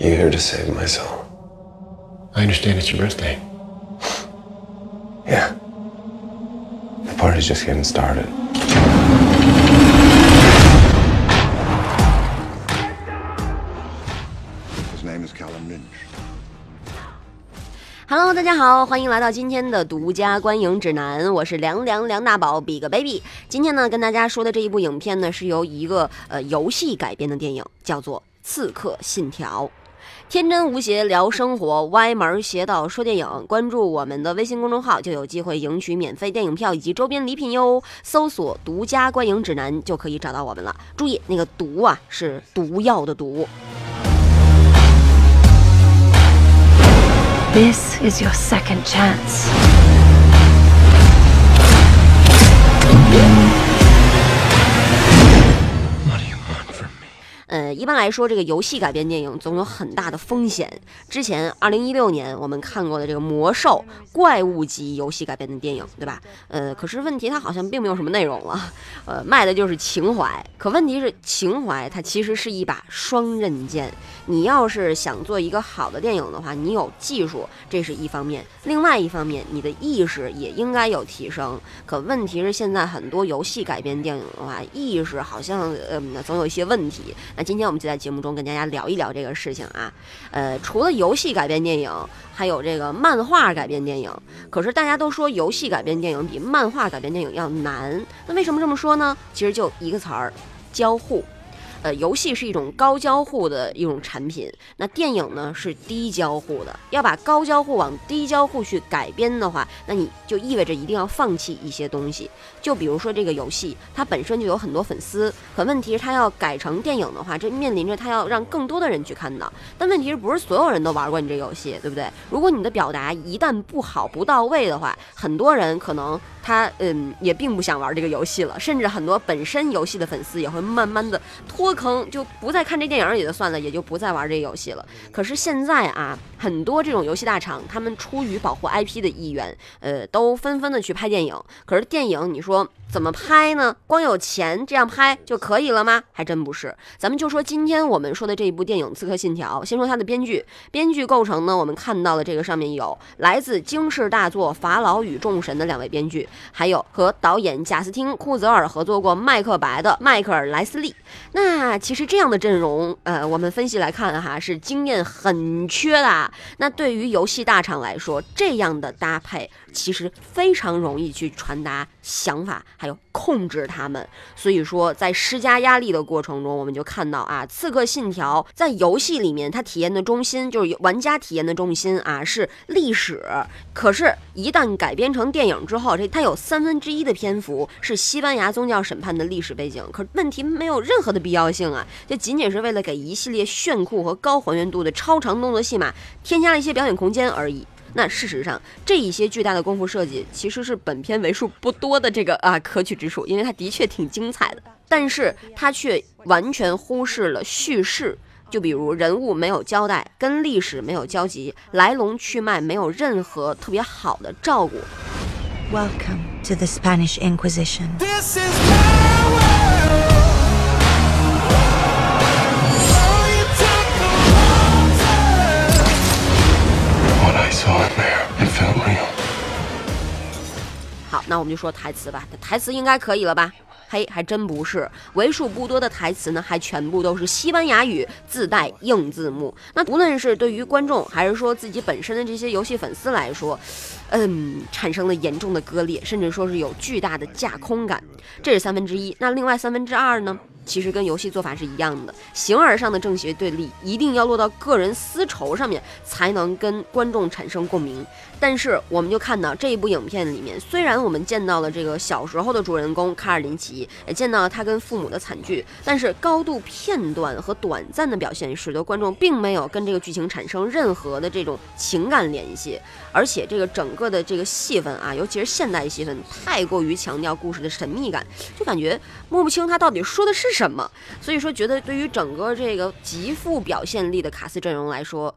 You here to save my soul? I understand it's your birthday. Yeah. The party's just getting started. His name is Callum Lynch. Hello，大家好，欢迎来到今天的独家观影指南，我是凉凉梁大宝比个 baby。今天呢，跟大家说的这一部影片呢，是由一个呃游戏改编的电影，叫做《刺客信条》。天真无邪聊生活，歪门邪道说电影。关注我们的微信公众号，就有机会赢取免费电影票以及周边礼品哟。搜索“独家观影指南”就可以找到我们了。注意，那个“毒”啊，是毒药的“毒”。This is your second chance. 呃，一般来说，这个游戏改编电影总有很大的风险。之前，二零一六年我们看过的这个《魔兽》怪物级游戏改编的电影，对吧？呃，可是问题它好像并没有什么内容了，呃，卖的就是情怀。可问题是，情怀它其实是一把双刃剑。你要是想做一个好的电影的话，你有技术，这是一方面；另外一方面，你的意识也应该有提升。可问题是，现在很多游戏改编电影的话，意识好像嗯总有一些问题。那今天我们就在节目中跟大家聊一聊这个事情啊。呃，除了游戏改编电影，还有这个漫画改编电影。可是大家都说游戏改编电影比漫画改编电影要难，那为什么这么说呢？其实就一个词儿，交互。呃，游戏是一种高交互的一种产品，那电影呢是低交互的。要把高交互往低交互去改编的话，那你就意味着一定要放弃一些东西。就比如说这个游戏，它本身就有很多粉丝，可问题是它要改成电影的话，这面临着它要让更多的人去看到。但问题是不是所有人都玩过你这游戏，对不对？如果你的表达一旦不好不到位的话，很多人可能他嗯也并不想玩这个游戏了，甚至很多本身游戏的粉丝也会慢慢的脱坑，就不再看这电影也就算了，也就不再玩这个游戏了。可是现在啊，很多这种游戏大厂，他们出于保护 IP 的意愿，呃，都纷纷的去拍电影。可是电影，你说怎么拍呢？光有钱这样拍就可以了吗？还真不是。咱们就说今天我们说的这一部电影《刺客信条》，先说它的编剧，编剧构成呢，我们看到了这个上面有来自惊世大作《法老与众神》的两位编剧，还有和导演贾斯汀·库泽尔合作过《麦克白》的迈克尔·莱斯利。那其实这样的阵容，呃，我们分析来看哈，是经验很缺的。啊那对于游戏大厂来说，这样的搭配其实非常容易去传达想法，还有控制他们。所以说，在施加压力的过程中，我们就看到啊，《刺客信条》在游戏里面，它体验的中心就是玩家体验的重心啊，是历史。可是，一旦改编成电影之后，这它有三分之一的篇幅是西班牙宗教审判的历史背景。可问题没有任何的必要性啊，这仅仅是为了给一系列炫酷和高还原度的超长动作戏码添加了一些表演空间而已。那事实上，这一些巨大的功夫设计其实是本片为数不多的这个啊可取之处，因为它的确挺精彩的，但是它却完全忽视了叙事。就比如人物没有交代，跟历史没有交集，来龙去脉没有任何特别好的照顾。Welcome to the Spanish Inquisition. What 那我们就说台词吧，台词应该可以了吧？嘿，还真不是，为数不多的台词呢，还全部都是西班牙语，自带硬字幕。那不论是对于观众，还是说自己本身的这些游戏粉丝来说，嗯，产生了严重的割裂，甚至说是有巨大的架空感。这是三分之一，那另外三分之二呢？其实跟游戏做法是一样的，形而上的正邪对立一定要落到个人私仇上面，才能跟观众产生共鸣。但是我们就看到这一部影片里面，虽然我们见到了这个小时候的主人公卡尔林奇，也见到了他跟父母的惨剧，但是高度片段和短暂的表现，使得观众并没有跟这个剧情产生任何的这种情感联系。而且这个整个的这个戏份啊，尤其是现代戏份，太过于强调故事的神秘感，就感觉摸不清他到底说的是什么。所以说，觉得对于整个这个极富表现力的卡斯阵容来说，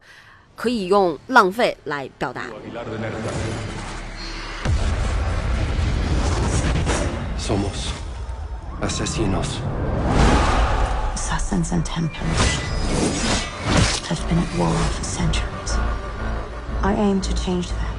可以用浪费来表达。Somos asesinos. Assassins and Templars. have been at war for centuries. I aim to change that.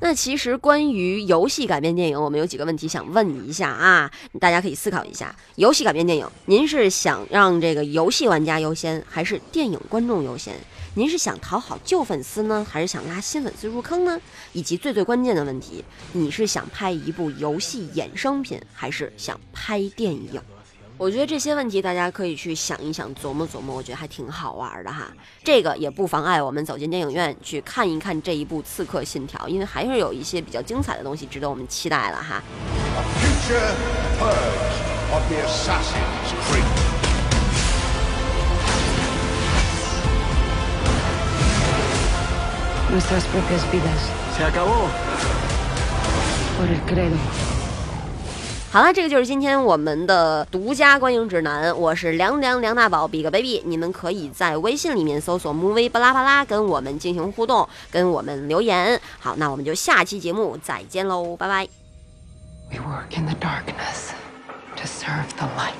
那其实关于游戏改编电影，我们有几个问题想问一下啊，大家可以思考一下。游戏改编电影，您是想让这个游戏玩家优先，还是电影观众优先？您是想讨好旧粉丝呢，还是想拉新粉丝入坑呢？以及最最关键的问题，你是想拍一部游戏衍生品，还是想拍电影？我觉得这些问题大家可以去想一想、琢磨琢磨，我觉得还挺好玩的哈。这个也不妨碍我们走进电影院去看一看这一部《刺客信条》，因为还是有一些比较精彩的东西值得我们期待了哈。Future purge of the Assassin's Creed. Nuestras propias vidas. Se acabó. Por el credo. 好了，这个就是今天我们的独家观影指南。我是凉凉梁大宝比个 Baby。你们可以在微信里面搜索 “movie 巴拉巴拉”，跟我们进行互动，跟我们留言。好，那我们就下期节目再见喽，拜拜。We work in the darkness to serve the light.